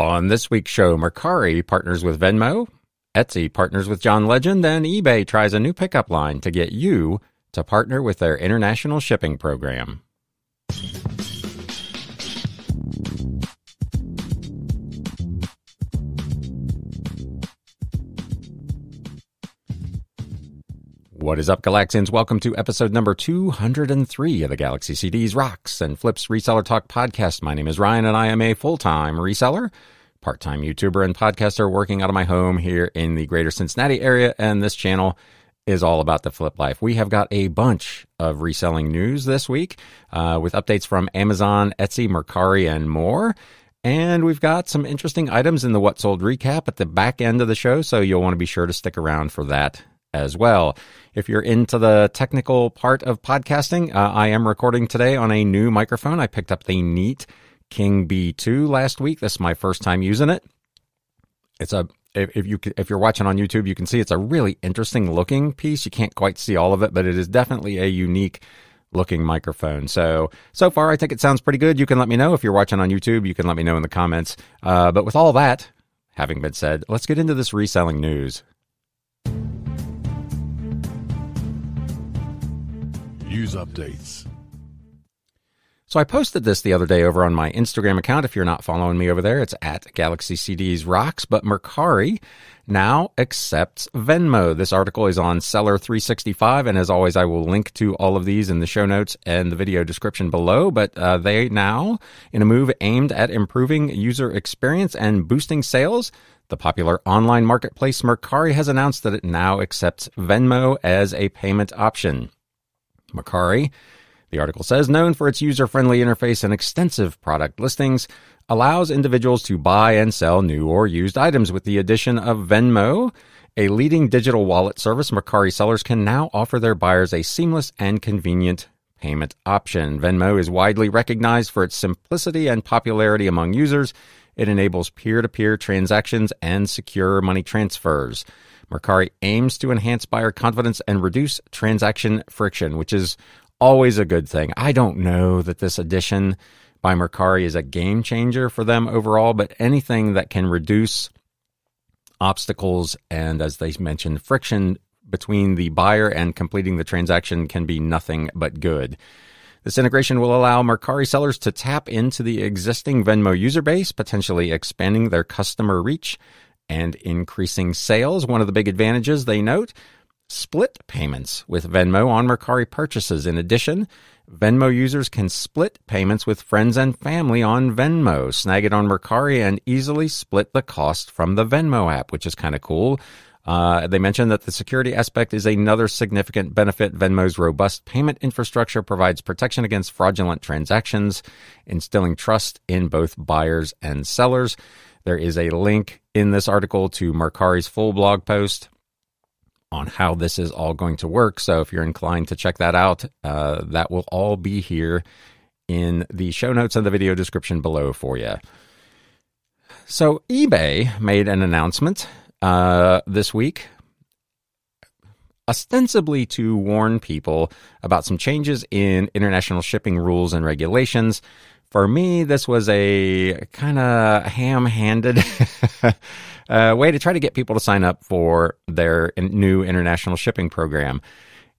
On this week's show, Mercari partners with Venmo, Etsy partners with John Legend, and eBay tries a new pickup line to get you to partner with their international shipping program. What is up, Galaxians? Welcome to episode number 203 of the Galaxy CDs, Rocks, and Flips Reseller Talk podcast. My name is Ryan, and I am a full time reseller, part time YouTuber, and podcaster working out of my home here in the greater Cincinnati area. And this channel is all about the flip life. We have got a bunch of reselling news this week uh, with updates from Amazon, Etsy, Mercari, and more. And we've got some interesting items in the What Sold recap at the back end of the show, so you'll want to be sure to stick around for that as well. If you're into the technical part of podcasting, uh, I am recording today on a new microphone. I picked up the Neat King Bee II last week. This is my first time using it. It's a if you if you're watching on YouTube, you can see it's a really interesting looking piece. You can't quite see all of it, but it is definitely a unique looking microphone. So so far, I think it sounds pretty good. You can let me know if you're watching on YouTube. You can let me know in the comments. Uh, but with all that having been said, let's get into this reselling news. News updates. So I posted this the other day over on my Instagram account. If you're not following me over there, it's at Galaxy CDs Rocks. But Mercari now accepts Venmo. This article is on Seller 365, and as always, I will link to all of these in the show notes and the video description below. But uh, they now, in a move aimed at improving user experience and boosting sales, the popular online marketplace Mercari has announced that it now accepts Venmo as a payment option. Mercari, the article says, known for its user friendly interface and extensive product listings, allows individuals to buy and sell new or used items. With the addition of Venmo, a leading digital wallet service, Mercari sellers can now offer their buyers a seamless and convenient payment option. Venmo is widely recognized for its simplicity and popularity among users. It enables peer to peer transactions and secure money transfers. Mercari aims to enhance buyer confidence and reduce transaction friction, which is always a good thing. I don't know that this addition by Mercari is a game changer for them overall, but anything that can reduce obstacles and, as they mentioned, friction between the buyer and completing the transaction can be nothing but good. This integration will allow Mercari sellers to tap into the existing Venmo user base, potentially expanding their customer reach and increasing sales. One of the big advantages they note split payments with Venmo on Mercari purchases. In addition, Venmo users can split payments with friends and family on Venmo, snag it on Mercari, and easily split the cost from the Venmo app, which is kind of cool. Uh, they mentioned that the security aspect is another significant benefit. Venmo's robust payment infrastructure provides protection against fraudulent transactions, instilling trust in both buyers and sellers. There is a link in this article to Mercari's full blog post on how this is all going to work. So if you're inclined to check that out, uh, that will all be here in the show notes and the video description below for you. So eBay made an announcement uh, this week, ostensibly to warn people about some changes in international shipping rules and regulations for me, this was a kind of ham handed uh, way to try to get people to sign up for their new international shipping program.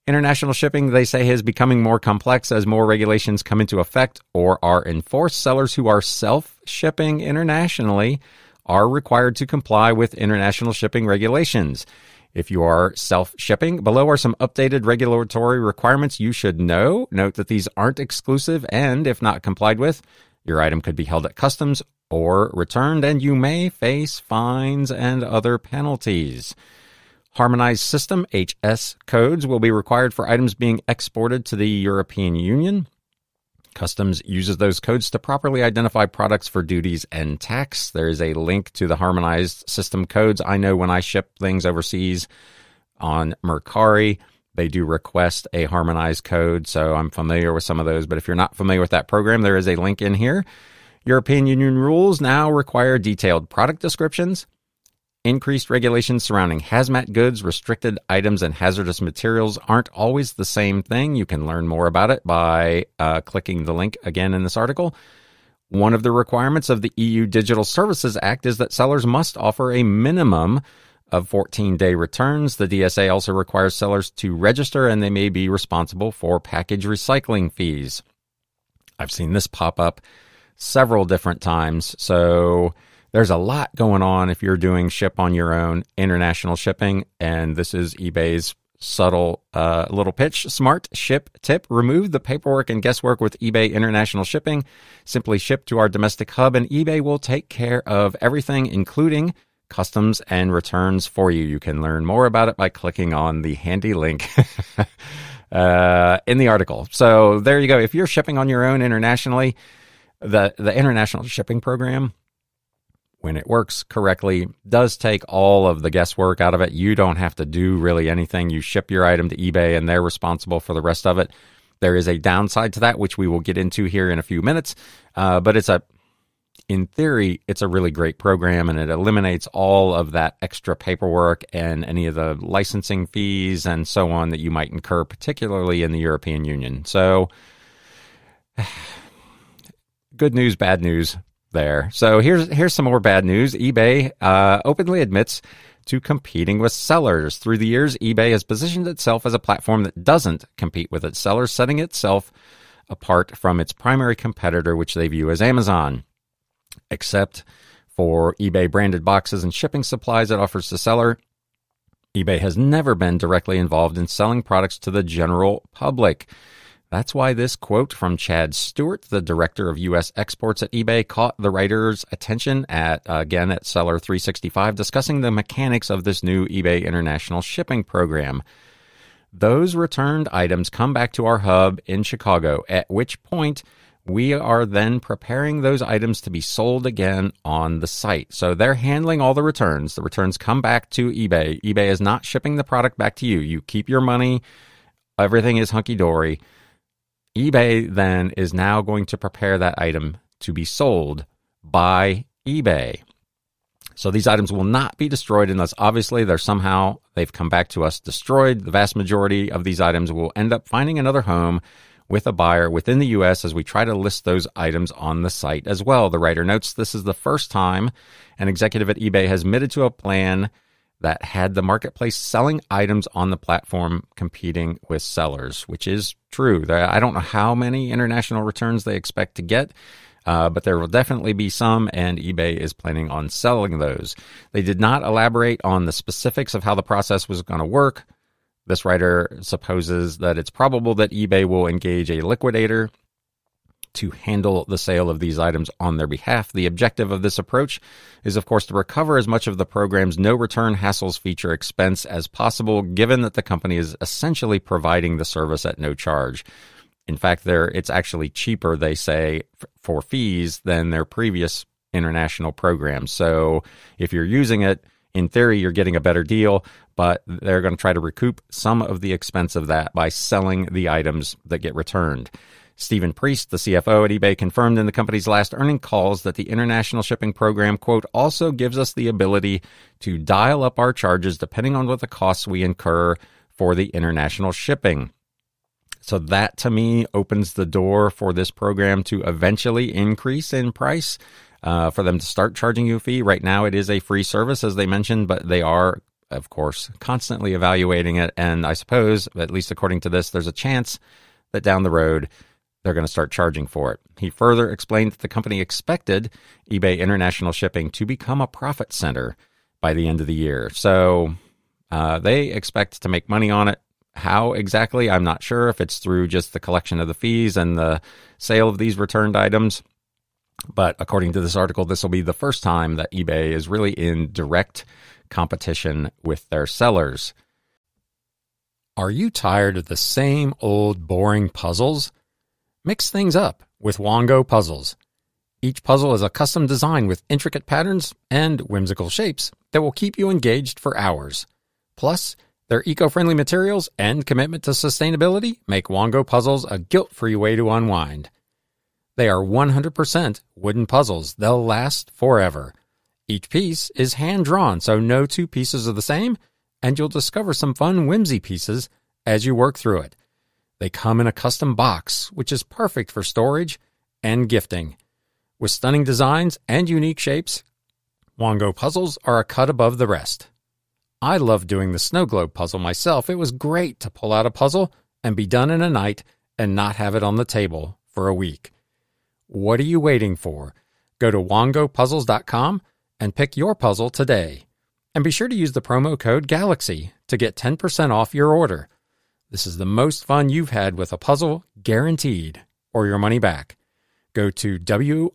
International shipping, they say, is becoming more complex as more regulations come into effect or are enforced. Sellers who are self shipping internationally are required to comply with international shipping regulations. If you are self shipping, below are some updated regulatory requirements you should know. Note that these aren't exclusive, and if not complied with, your item could be held at customs or returned, and you may face fines and other penalties. Harmonized System HS codes will be required for items being exported to the European Union. Customs uses those codes to properly identify products for duties and tax. There is a link to the harmonized system codes. I know when I ship things overseas on Mercari, they do request a harmonized code, so I'm familiar with some of those. But if you're not familiar with that program, there is a link in here. European Union rules now require detailed product descriptions, Increased regulations surrounding hazmat goods, restricted items, and hazardous materials aren't always the same thing. You can learn more about it by uh, clicking the link again in this article. One of the requirements of the EU Digital Services Act is that sellers must offer a minimum of 14 day returns. The DSA also requires sellers to register and they may be responsible for package recycling fees. I've seen this pop up several different times. So there's a lot going on if you're doing ship on your own international shipping. And this is eBay's subtle uh, little pitch. Smart ship tip. Remove the paperwork and guesswork with eBay International Shipping. Simply ship to our domestic hub, and eBay will take care of everything, including customs and returns for you. You can learn more about it by clicking on the handy link. uh, in the article. So there you go. If you're shipping on your own internationally, the the international shipping program when it works correctly, does take all of the guesswork out of it. You don't have to do really anything. You ship your item to eBay and they're responsible for the rest of it. There is a downside to that, which we will get into here in a few minutes. Uh, but it's a, in theory, it's a really great program and it eliminates all of that extra paperwork and any of the licensing fees and so on that you might incur, particularly in the European Union. So, good news, bad news there. So here's here's some more bad news. eBay uh, openly admits to competing with sellers. Through the years, eBay has positioned itself as a platform that doesn't compete with its sellers, setting itself apart from its primary competitor, which they view as Amazon. Except for eBay branded boxes and shipping supplies it offers to seller, eBay has never been directly involved in selling products to the general public. That's why this quote from Chad Stewart, the director of U.S. exports at eBay, caught the writer's attention at, uh, again, at Seller 365, discussing the mechanics of this new eBay international shipping program. Those returned items come back to our hub in Chicago, at which point we are then preparing those items to be sold again on the site. So they're handling all the returns. The returns come back to eBay. eBay is not shipping the product back to you. You keep your money, everything is hunky dory eBay then is now going to prepare that item to be sold by eBay. So these items will not be destroyed unless obviously they're somehow they've come back to us destroyed. The vast majority of these items will end up finding another home with a buyer within the US as we try to list those items on the site as well. The writer notes this is the first time an executive at eBay has admitted to a plan that had the marketplace selling items on the platform competing with sellers, which is true. I don't know how many international returns they expect to get. Uh, but there will definitely be some, and eBay is planning on selling those. They did not elaborate on the specifics of how the process was going to work. This writer supposes that it's probable that eBay will engage a liquidator to handle the sale of these items on their behalf. The objective of this approach is, of course, to recover as much of the program's no return hassles feature expense as possible, given that the company is essentially providing the service at no charge. In fact, there it's actually cheaper, they say, for fees than their previous international programs. So if you're using it, in theory, you're getting a better deal, but they're going to try to recoup some of the expense of that by selling the items that get returned. Stephen Priest, the CFO at eBay, confirmed in the company's last earning calls that the international shipping program, quote, also gives us the ability to dial up our charges depending on what the costs we incur for the international shipping. So that to me opens the door for this program to eventually increase in price. Uh, for them to start charging you a fee. Right now, it is a free service, as they mentioned, but they are, of course, constantly evaluating it. And I suppose, at least according to this, there's a chance that down the road they're going to start charging for it. He further explained that the company expected eBay International Shipping to become a profit center by the end of the year. So uh, they expect to make money on it. How exactly? I'm not sure if it's through just the collection of the fees and the sale of these returned items. But according to this article, this will be the first time that eBay is really in direct competition with their sellers. Are you tired of the same old boring puzzles? Mix things up with Wongo puzzles. Each puzzle is a custom design with intricate patterns and whimsical shapes that will keep you engaged for hours. Plus, their eco-friendly materials and commitment to sustainability make Wongo puzzles a guilt-free way to unwind. They are 100% wooden puzzles. They'll last forever. Each piece is hand-drawn, so no two pieces are the same, and you'll discover some fun whimsy pieces as you work through it. They come in a custom box, which is perfect for storage and gifting. With stunning designs and unique shapes, Wongo puzzles are a cut above the rest. I love doing the snow globe puzzle myself. It was great to pull out a puzzle and be done in a night and not have it on the table for a week. What are you waiting for? Go to wongopuzzles.com and pick your puzzle today. And be sure to use the promo code GALAXY to get 10% off your order. This is the most fun you've had with a puzzle, guaranteed, or your money back. Go to W-O-N-G-O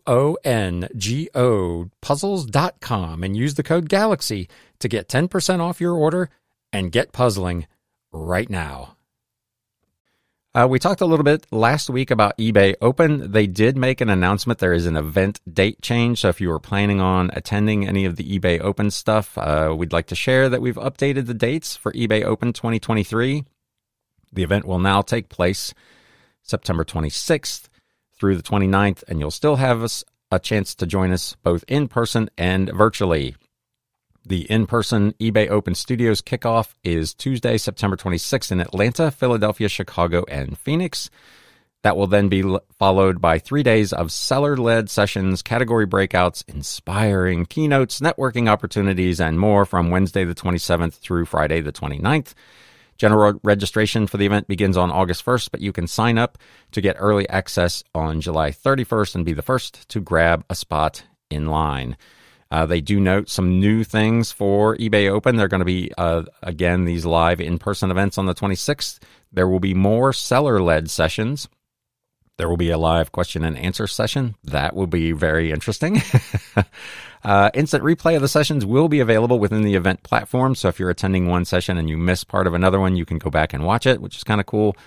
puzzles.com and use the code GALAXY to get 10% off your order and get puzzling right now. Uh, we talked a little bit last week about eBay Open. They did make an announcement. There is an event date change. So if you were planning on attending any of the eBay Open stuff, uh, we'd like to share that we've updated the dates for eBay Open 2023. The event will now take place September 26th through the 29th, and you'll still have a chance to join us both in person and virtually. The in person eBay Open Studios kickoff is Tuesday, September 26th in Atlanta, Philadelphia, Chicago, and Phoenix. That will then be followed by three days of seller led sessions, category breakouts, inspiring keynotes, networking opportunities, and more from Wednesday the 27th through Friday the 29th. General registration for the event begins on August 1st, but you can sign up to get early access on July 31st and be the first to grab a spot in line. Uh, they do note some new things for eBay Open. They're going to be, uh, again, these live in person events on the 26th. There will be more seller led sessions. There will be a live question and answer session. That will be very interesting. Uh, instant replay of the sessions will be available within the event platform. So if you're attending one session and you miss part of another one, you can go back and watch it, which is kind of cool.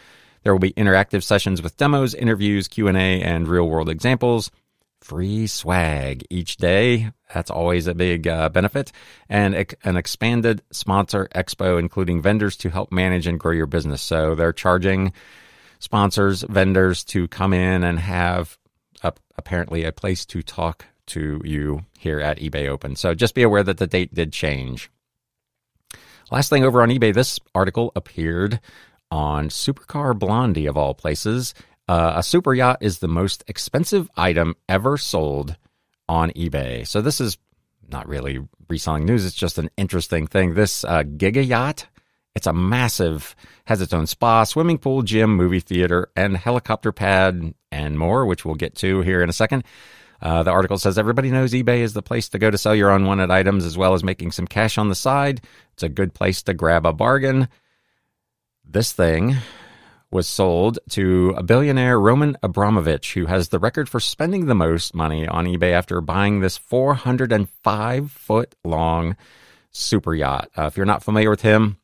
There will be interactive sessions with demos, interviews, Q&A, and real-world examples. Free swag each day. That's always a big uh, benefit. And an expanded sponsor expo, including vendors to help manage and grow your business. So they're charging sponsors, vendors to come in and have a, apparently a place to talk to you here at eBay Open. So just be aware that the date did change. Last thing over on eBay, this article appeared on Supercar Blondie of all places. Uh, a super yacht is the most expensive item ever sold on eBay. So this is not really reselling news. It's just an interesting thing. This uh, Giga yacht, it's a massive, has its own spa, swimming pool, gym, movie theater, and helicopter pad, and more, which we'll get to here in a second. Uh, the article says everybody knows eBay is the place to go to sell your unwanted items as well as making some cash on the side. It's a good place to grab a bargain. This thing was sold to a billionaire Roman Abramovich, who has the record for spending the most money on eBay after buying this 405 foot long super yacht. Uh, if you're not familiar with him,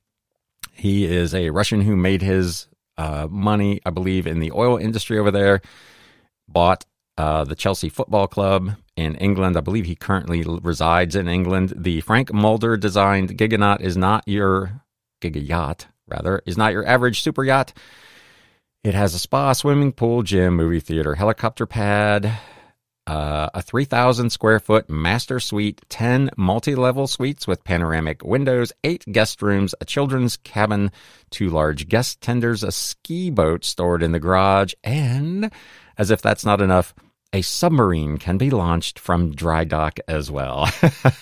he is a Russian who made his uh, money, I believe, in the oil industry over there. Bought uh, the Chelsea Football Club in England. I believe he currently resides in England. The Frank Mulder designed Gigonaut is not your Giga yacht, rather, is not your average super yacht. It has a spa, swimming pool, gym, movie theater, helicopter pad, uh, a 3,000 square foot master suite, 10 multi level suites with panoramic windows, eight guest rooms, a children's cabin, two large guest tenders, a ski boat stored in the garage, and as if that's not enough, a submarine can be launched from dry dock as well.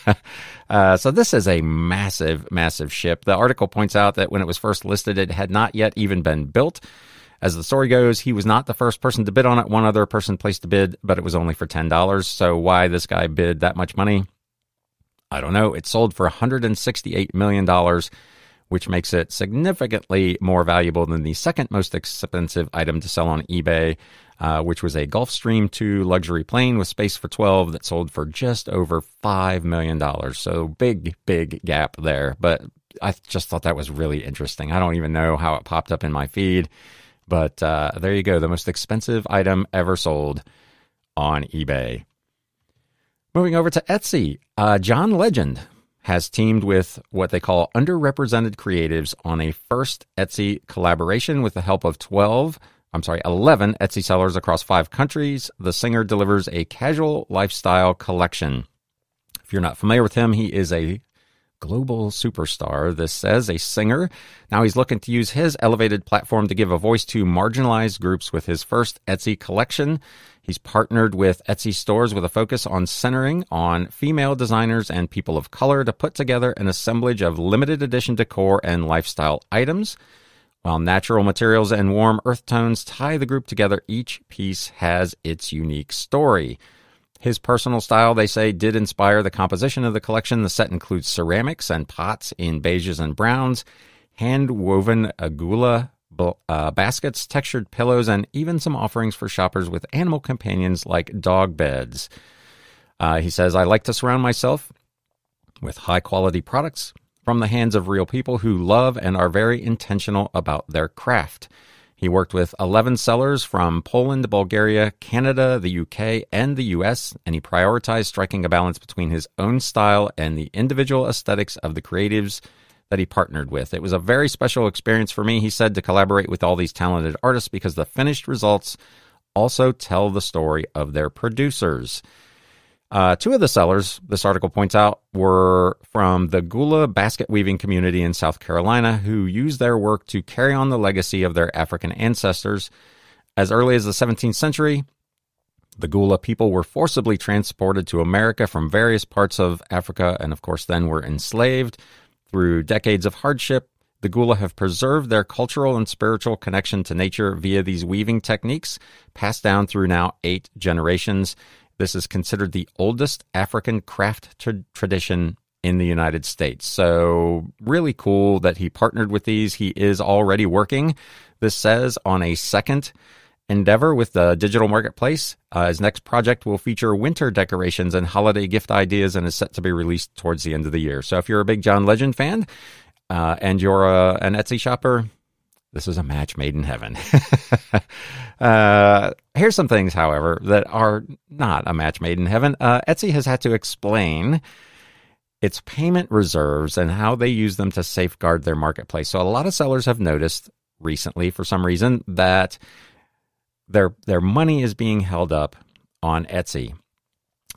uh, so this is a massive, massive ship. The article points out that when it was first listed, it had not yet even been built. As the story goes, he was not the first person to bid on it. One other person placed a bid, but it was only for $10. So why this guy bid that much money? I don't know. It sold for $168 million, which makes it significantly more valuable than the second most expensive item to sell on eBay, uh, which was a Gulfstream 2 luxury plane with space for 12 that sold for just over $5 million. So big, big gap there. But I just thought that was really interesting. I don't even know how it popped up in my feed. But uh, there you go, the most expensive item ever sold on eBay. Moving over to Etsy, uh, John Legend has teamed with what they call underrepresented creatives on a first Etsy collaboration with the help of 12 I'm sorry, 11 Etsy sellers across five countries. The singer delivers a casual lifestyle collection. If you're not familiar with him, he is a global superstar. This says a singer. Now he's looking to use his elevated platform to give a voice to marginalized groups with his first Etsy collection. He's partnered with Etsy stores with a focus on centering on female designers and people of color to put together an assemblage of limited edition decor and lifestyle items. While natural materials and warm earth tones tie the group together, each piece has its unique story. His personal style, they say, did inspire the composition of the collection. The set includes ceramics and pots in beiges and browns, hand woven a Gullah uh, baskets, textured pillows, and even some offerings for shoppers with animal companions like dog beds. Uh, he says, I like to surround myself with high quality products from the hands of real people who love and are very intentional about their craft. He worked with 11 sellers from Poland, Bulgaria, Canada, the UK, and the US, and he prioritized striking a balance between his own style and the individual aesthetics of the creatives that he partnered with. It was a very special experience for me, he said, to collaborate with all these talented artists because the finished results also tell the story of their producers. Uh, two of the sellers, this article points out, were from the Gullah basket weaving community in South Carolina who used their work to carry on the legacy of their African ancestors. As early as the 17th century, the Gullah people were forcibly transported to America from various parts of Africa and, of course, then were enslaved. Through decades of hardship, the Gullah have preserved their cultural and spiritual connection to nature via these weaving techniques, passed down through now eight generations. This is considered the oldest African craft tra- tradition in the United States. So, really cool that he partnered with these. He is already working, this says, on a second endeavor with the digital marketplace. Uh, his next project will feature winter decorations and holiday gift ideas and is set to be released towards the end of the year. So if you're a big John Legend fan uh, and you're a, an Etsy shopper, this is a match made in heaven. uh, here's some things, however, that are not a match made in heaven. Uh, Etsy has had to explain its payment reserves and how they use them to safeguard their marketplace. So a lot of sellers have noticed recently, for some reason, that their their money is being held up on Etsy.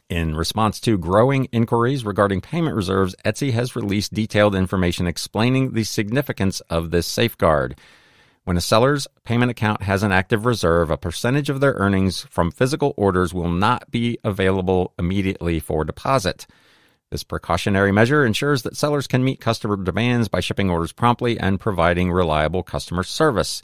In response to growing inquiries regarding payment reserves, Etsy has released detailed information explaining the significance of this safeguard. When a seller's payment account has an active reserve, a percentage of their earnings from physical orders will not be available immediately for deposit. This precautionary measure ensures that sellers can meet customer demands by shipping orders promptly and providing reliable customer service.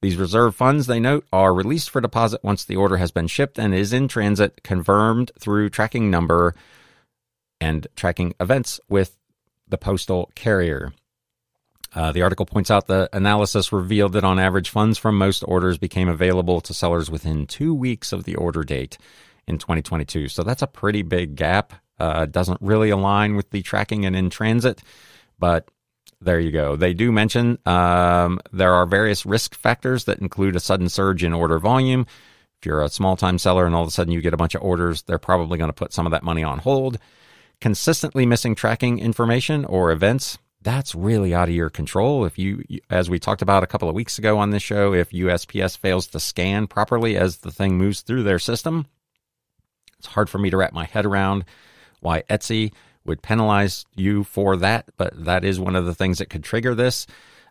These reserve funds, they note, are released for deposit once the order has been shipped and is in transit, confirmed through tracking number and tracking events with the postal carrier. Uh, the article points out the analysis revealed that on average, funds from most orders became available to sellers within two weeks of the order date in 2022. So that's a pretty big gap. Uh, doesn't really align with the tracking and in transit, but there you go. They do mention um, there are various risk factors that include a sudden surge in order volume. If you're a small time seller and all of a sudden you get a bunch of orders, they're probably going to put some of that money on hold. Consistently missing tracking information or events, that's really out of your control. If you, as we talked about a couple of weeks ago on this show, if USPS fails to scan properly as the thing moves through their system, it's hard for me to wrap my head around why Etsy would penalize you for that, but that is one of the things that could trigger this.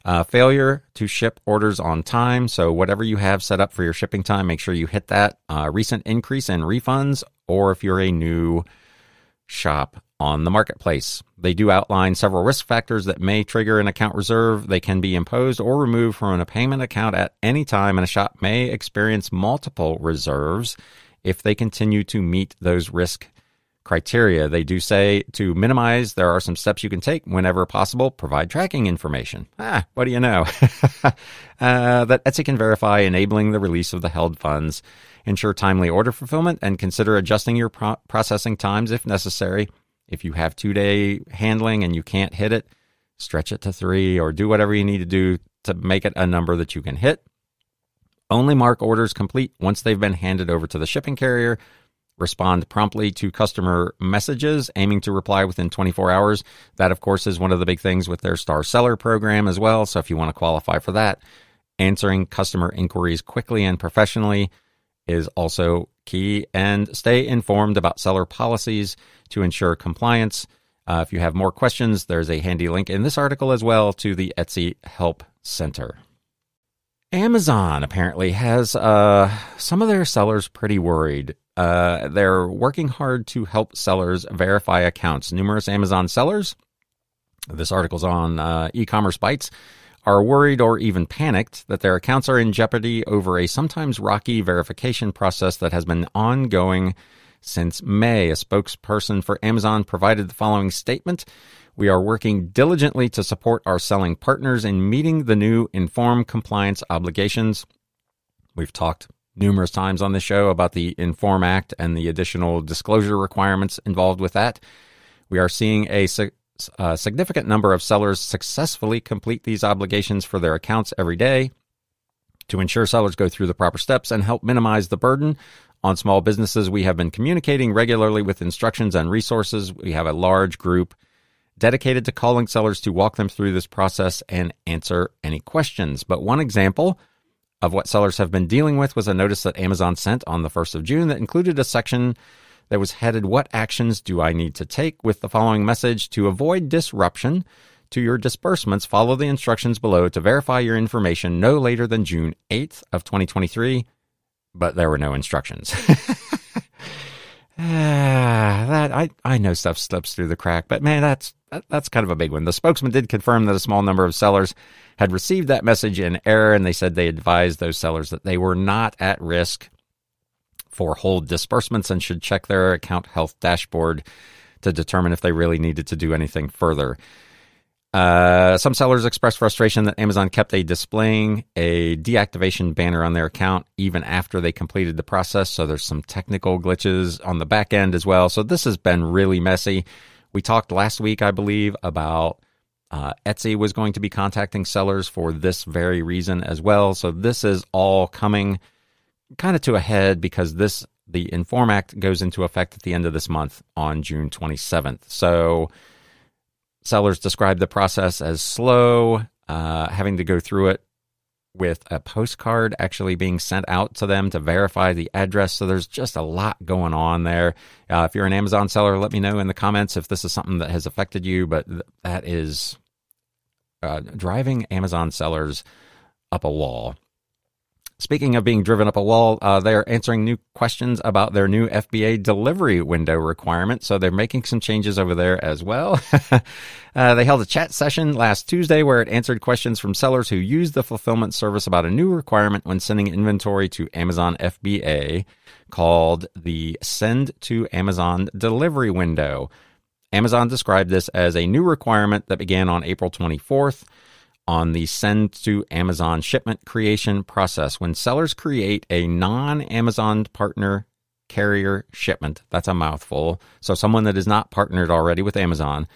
Uh, failure to ship orders on time. So, whatever you have set up for your shipping time, make sure you hit that. Uh, recent increase in refunds, or if you're a new shop on the marketplace. They do outline several risk factors that may trigger an account reserve. They can be imposed or removed from a payment account at any time, and a shop may experience multiple reserves if they continue to meet those risk criteria. They do say to minimize, there are some steps you can take whenever possible. Provide tracking information. Ah, what do you know? uh, that Etsy can verify enabling the release of the held funds, ensure timely order fulfillment, and consider adjusting your pro- processing times if necessary. If you have two day handling and you can't hit it, stretch it to three or do whatever you need to do to make it a number that you can hit. Only mark orders complete once they've been handed over to the shipping carrier respond promptly to customer messages, aiming to reply within 24 hours. That, of course, is one of the big things with their Star Seller program as well. So if you want to qualify for that, answering customer inquiries quickly and professionally is also key. And stay informed about seller policies to ensure compliance. Uh, if you have more questions, there's a handy link in this article as well to the Etsy Help Center. Amazon apparently has uh, some of their sellers pretty worried. Uh, they're working hard to help sellers verify accounts. Numerous Amazon sellers, this article's on uh, e commerce bytes, are worried or even panicked that their accounts are in jeopardy over a sometimes rocky verification process that has been ongoing since May. A spokesperson for Amazon provided the following statement. We are working diligently to support our selling partners in meeting the new Inform compliance obligations. We've talked numerous times on this show about the Inform Act and the additional disclosure requirements involved with that. We are seeing a, a significant number of sellers successfully complete these obligations for their accounts every day. To ensure sellers go through the proper steps and help minimize the burden on small businesses, we have been communicating regularly with instructions and resources. We have a large group dedicated to calling sellers to walk them through this process and answer any questions. But one example of what sellers have been dealing with was a notice that Amazon sent on the 1st of June that included a section that was headed What Actions Do I Need to Take? with the following message To avoid disruption to your disbursements, follow the instructions below to verify your information no later than June 8th of 2023 but there were no instructions. Ah, that I, I know stuff slips through the crack, but man, that's that, that's kind of a big one. The spokesman did confirm that a small number of sellers had received that message in error, and they said they advised those sellers that they were not at risk for hold disbursements and should check their account health dashboard to determine if they really needed to do anything further. Uh, some sellers expressed frustration that Amazon kept a displaying a deactivation banner on their account even after they completed the process. So there's some technical glitches on the back end as well. So this has been really messy. We talked last week, I believe, about uh, Etsy was going to be contacting sellers for this very reason as well. So this is all coming kind of to a head because this the Inform Act goes into effect at the end of this month on June 27th. So Sellers describe the process as slow, uh, having to go through it with a postcard actually being sent out to them to verify the address. So there's just a lot going on there. Uh, if you're an Amazon seller, let me know in the comments if this is something that has affected you. But th- that is uh, driving Amazon sellers up a wall. Speaking of being driven up a wall, uh, they're answering new questions about their new FBA delivery window requirement. So they're making some changes over there as well. uh, they held a chat session last Tuesday where it answered questions from sellers who use the fulfillment service about a new requirement when sending inventory to Amazon FBA called the Send to Amazon delivery window. Amazon described this as a new requirement that began on April 24th on the send to Amazon shipment creation process. When sellers create a non Amazon partner carrier shipment, that's a mouthful. So, someone that is not partnered already with Amazon,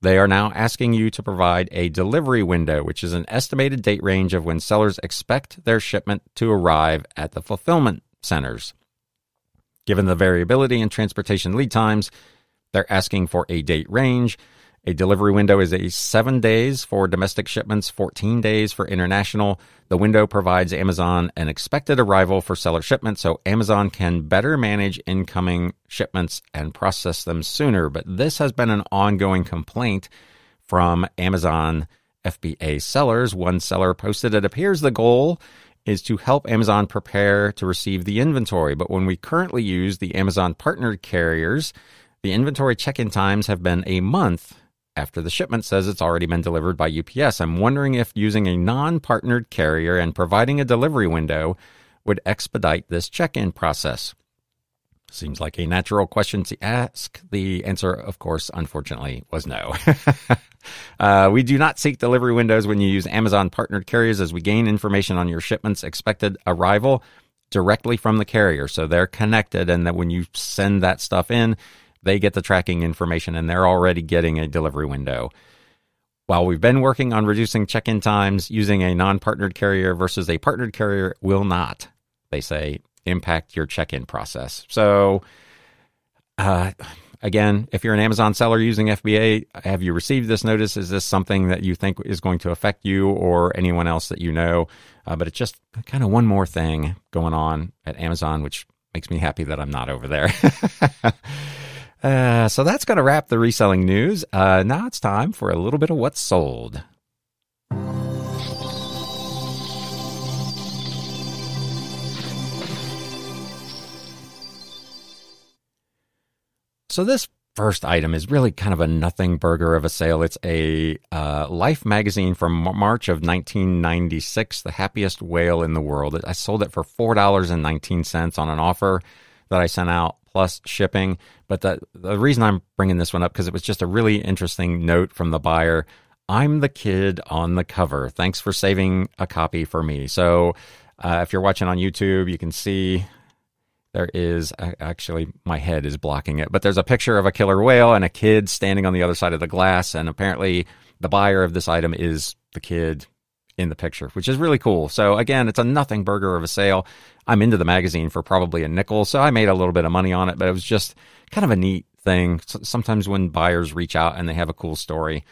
they are now asking you to provide a delivery window, which is an estimated date range of when sellers expect their shipment to arrive at the fulfillment centers. Given the variability in transportation lead times, they're asking for a date range a delivery window is a seven days for domestic shipments, 14 days for international. The window provides Amazon an expected arrival for seller shipments so Amazon can better manage incoming shipments and process them sooner. But this has been an ongoing complaint from Amazon FBA sellers. One seller posted it appears the goal is to help Amazon prepare to receive the inventory. But when we currently use the Amazon partnered carriers, the inventory check in times have been a month after the shipment says it's already been delivered by UPS. I'm wondering if using a non partnered carrier and providing a delivery window would expedite this check in process. Seems like a natural question to ask. The answer, of course, unfortunately, was no. uh, we do not seek delivery windows when you use Amazon partnered carriers as we gain information on your shipment's expected arrival directly from the carrier. So they're connected, and that when you send that stuff in, they get the tracking information and they're already getting a delivery window. While we've been working on reducing check in times, using a non partnered carrier versus a partnered carrier will not, they say, impact your check in process. So, uh, again, if you're an Amazon seller using FBA, have you received this notice? Is this something that you think is going to affect you or anyone else that you know? Uh, but it's just kind of one more thing going on at Amazon, which makes me happy that I'm not over there. Uh, so that's going to wrap the reselling news. Uh, now it's time for a little bit of what's sold. So this first item is really kind of a nothing burger of a sale. It's a uh, Life magazine from March of 1996, The Happiest Whale in the World. I sold it for $4.19 on an offer that I sent out plus shipping. But the, the reason I'm bringing this one up because it was just a really interesting note from the buyer. I'm the kid on the cover. Thanks for saving a copy for me. So uh, if you're watching on YouTube, you can see there is actually my head is blocking it, but there's a picture of a killer whale and a kid standing on the other side of the glass. And apparently, the buyer of this item is the kid in the picture, which is really cool. So again, it's a nothing burger of a sale. I'm into the magazine for probably a nickel, so I made a little bit of money on it, but it was just kind of a neat thing. Sometimes when buyers reach out and they have a cool story,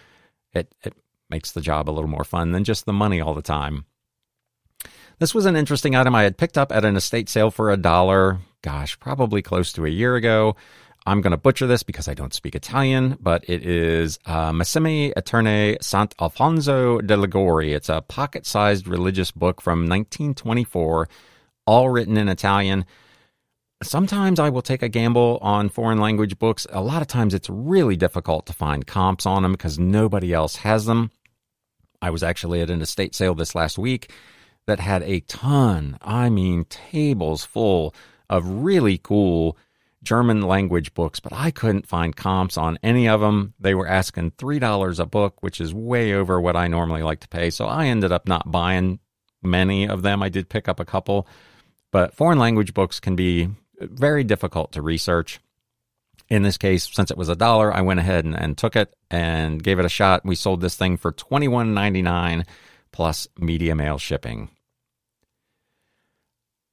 it, it makes the job a little more fun than just the money all the time. This was an interesting item I had picked up at an estate sale for a dollar, gosh, probably close to a year ago. I'm going to butcher this because I don't speak Italian, but it is uh, Massime Eterne Sant'Alfonso de Liguori. It's a pocket sized religious book from 1924, all written in Italian. Sometimes I will take a gamble on foreign language books. A lot of times it's really difficult to find comps on them because nobody else has them. I was actually at an estate sale this last week that had a ton, I mean, tables full of really cool German language books, but I couldn't find comps on any of them. They were asking $3 a book, which is way over what I normally like to pay. So I ended up not buying many of them. I did pick up a couple, but foreign language books can be very difficult to research. In this case, since it was a dollar, I went ahead and, and took it and gave it a shot. We sold this thing for $21.99 plus media mail shipping.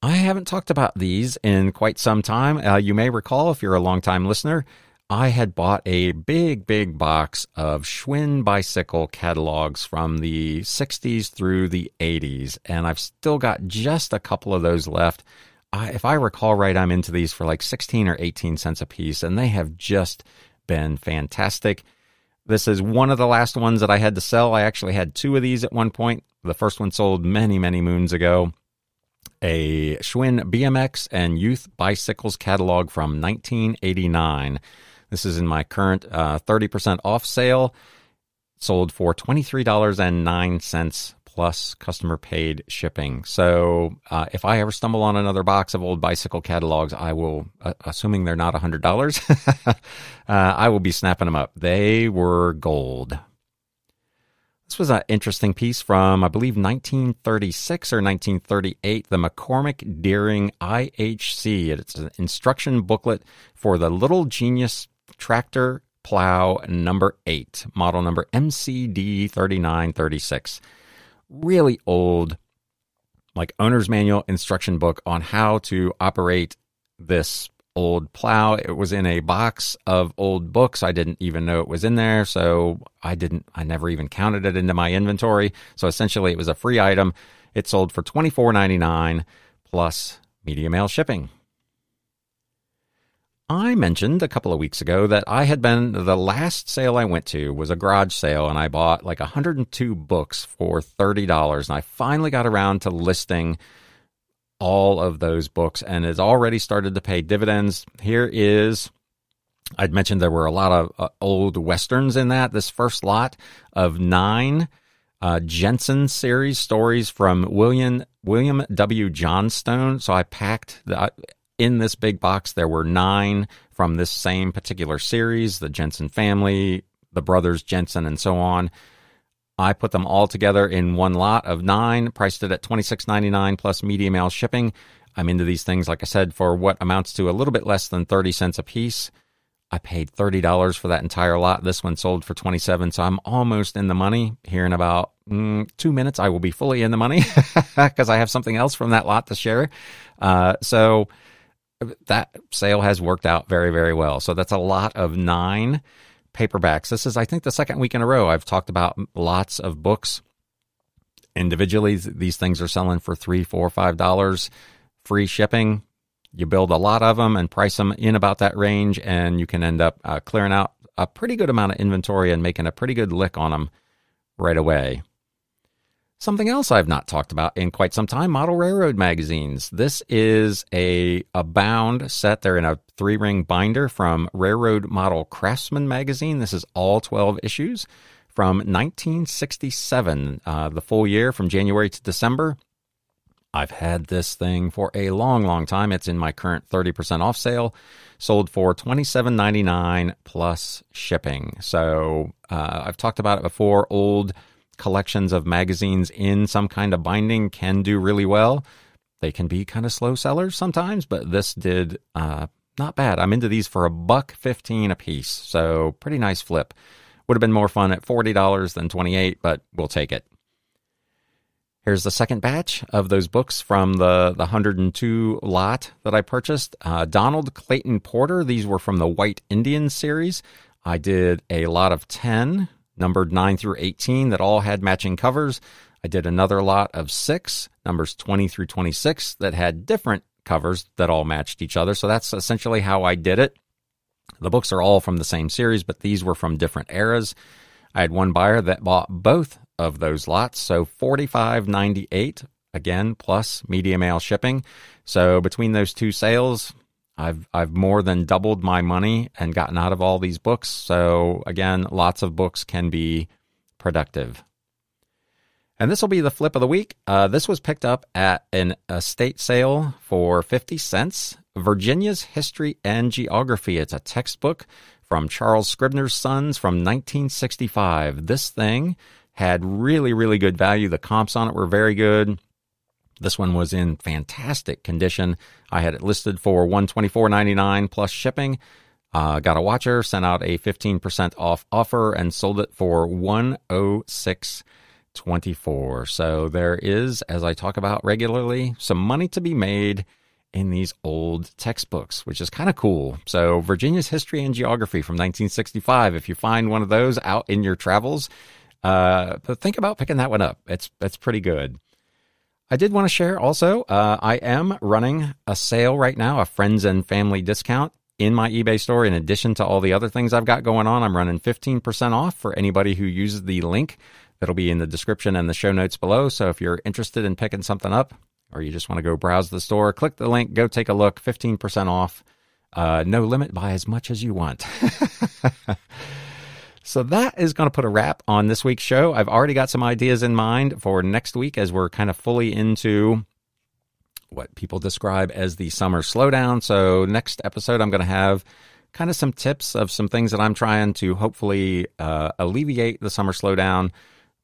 I haven't talked about these in quite some time. Uh, you may recall, if you're a longtime listener, I had bought a big, big box of Schwinn bicycle catalogs from the 60s through the 80s, and I've still got just a couple of those left. I, if I recall right, I'm into these for like 16 or 18 cents a piece, and they have just been fantastic. This is one of the last ones that I had to sell. I actually had two of these at one point. The first one sold many, many moons ago a Schwinn BMX and Youth Bicycles catalog from 1989. This is in my current uh, 30% off sale. Sold for $23.09 plus customer paid shipping. So uh, if I ever stumble on another box of old bicycle catalogs, I will, uh, assuming they're not $100, uh, I will be snapping them up. They were gold. This was an interesting piece from, I believe, 1936 or 1938, the McCormick Deering IHC. It's an instruction booklet for the Little Genius Tractor Plow number 8, model number MCD 3936. Really old, like owner's manual instruction book on how to operate this old plow. It was in a box of old books. I didn't even know it was in there, so I didn't I never even counted it into my inventory. So essentially it was a free item. It sold for $24.99 plus media mail shipping. I mentioned a couple of weeks ago that I had been the last sale I went to was a garage sale and I bought like 102 books for $30 and I finally got around to listing all of those books and has already started to pay dividends. Here is I'd mentioned there were a lot of uh, old westerns in that. This first lot of nine uh, Jensen series stories from William William W. Johnstone. So I packed the, in this big box. There were nine from this same particular series: the Jensen family, the brothers Jensen, and so on. I put them all together in one lot of nine, priced it at twenty six ninety nine plus media mail shipping. I'm into these things, like I said, for what amounts to a little bit less than 30 cents a piece. I paid $30 for that entire lot. This one sold for 27, so I'm almost in the money. Here in about mm, two minutes, I will be fully in the money because I have something else from that lot to share. Uh, so that sale has worked out very, very well. So that's a lot of nine paperbacks. This is, I think, the second week in a row I've talked about lots of books individually. These things are selling for three, four, five dollars, free shipping. You build a lot of them and price them in about that range, and you can end up uh, clearing out a pretty good amount of inventory and making a pretty good lick on them right away. Something else I've not talked about in quite some time model railroad magazines. This is a, a bound set. They're in a three ring binder from Railroad Model Craftsman magazine. This is all 12 issues from 1967, uh, the full year from January to December. I've had this thing for a long, long time. It's in my current 30% off sale, sold for $27.99 plus shipping. So uh, I've talked about it before. Old collections of magazines in some kind of binding can do really well. They can be kind of slow sellers sometimes, but this did uh, not bad. I'm into these for a buck 15 a piece. So pretty nice flip. Would have been more fun at $40 than 28, but we'll take it. Here's the second batch of those books from the, the 102 lot that I purchased. Uh, Donald Clayton Porter. These were from the White Indian series. I did a lot of 10, numbered 9 through 18, that all had matching covers. I did another lot of six, numbers 20 through 26, that had different covers that all matched each other. So that's essentially how I did it. The books are all from the same series, but these were from different eras. I had one buyer that bought both of those lots. So 45.98 again plus media mail shipping. So between those two sales, I've I've more than doubled my money and gotten out of all these books. So again, lots of books can be productive. And this will be the flip of the week. Uh, this was picked up at an estate sale for 50 cents. Virginia's History and Geography. It's a textbook from Charles Scribner's Sons from 1965. This thing had really, really good value. The comps on it were very good. This one was in fantastic condition. I had it listed for one twenty four ninety nine plus shipping. Uh, got a watcher, sent out a fifteen percent off offer, and sold it for one oh six twenty four. So there is, as I talk about regularly, some money to be made in these old textbooks, which is kind of cool. So Virginia's History and Geography from 1965. If you find one of those out in your travels, uh, think about picking that one up. It's it's pretty good. I did want to share also. Uh, I am running a sale right now, a friends and family discount in my eBay store. In addition to all the other things I've got going on, I'm running 15% off for anybody who uses the link that'll be in the description and the show notes below. So if you're interested in picking something up, or you just want to go browse the store, click the link, go take a look. 15% off. Uh, no limit, buy as much as you want. So that is going to put a wrap on this week's show. I've already got some ideas in mind for next week as we're kind of fully into what people describe as the summer slowdown. So next episode, I'm going to have kind of some tips of some things that I'm trying to hopefully uh, alleviate the summer slowdown.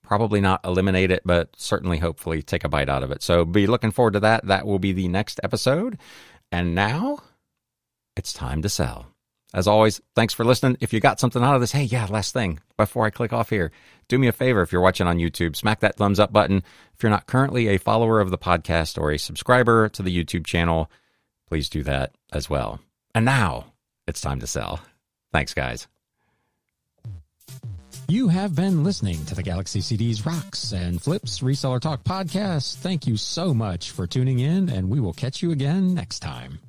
Probably not eliminate it, but certainly hopefully take a bite out of it. So be looking forward to that. That will be the next episode. And now it's time to sell. As always, thanks for listening. If you got something out of this, hey, yeah, last thing before I click off here, do me a favor if you're watching on YouTube, smack that thumbs up button. If you're not currently a follower of the podcast or a subscriber to the YouTube channel, please do that as well. And now it's time to sell. Thanks, guys. You have been listening to the Galaxy CDs Rocks and Flips Reseller Talk podcast. Thank you so much for tuning in, and we will catch you again next time.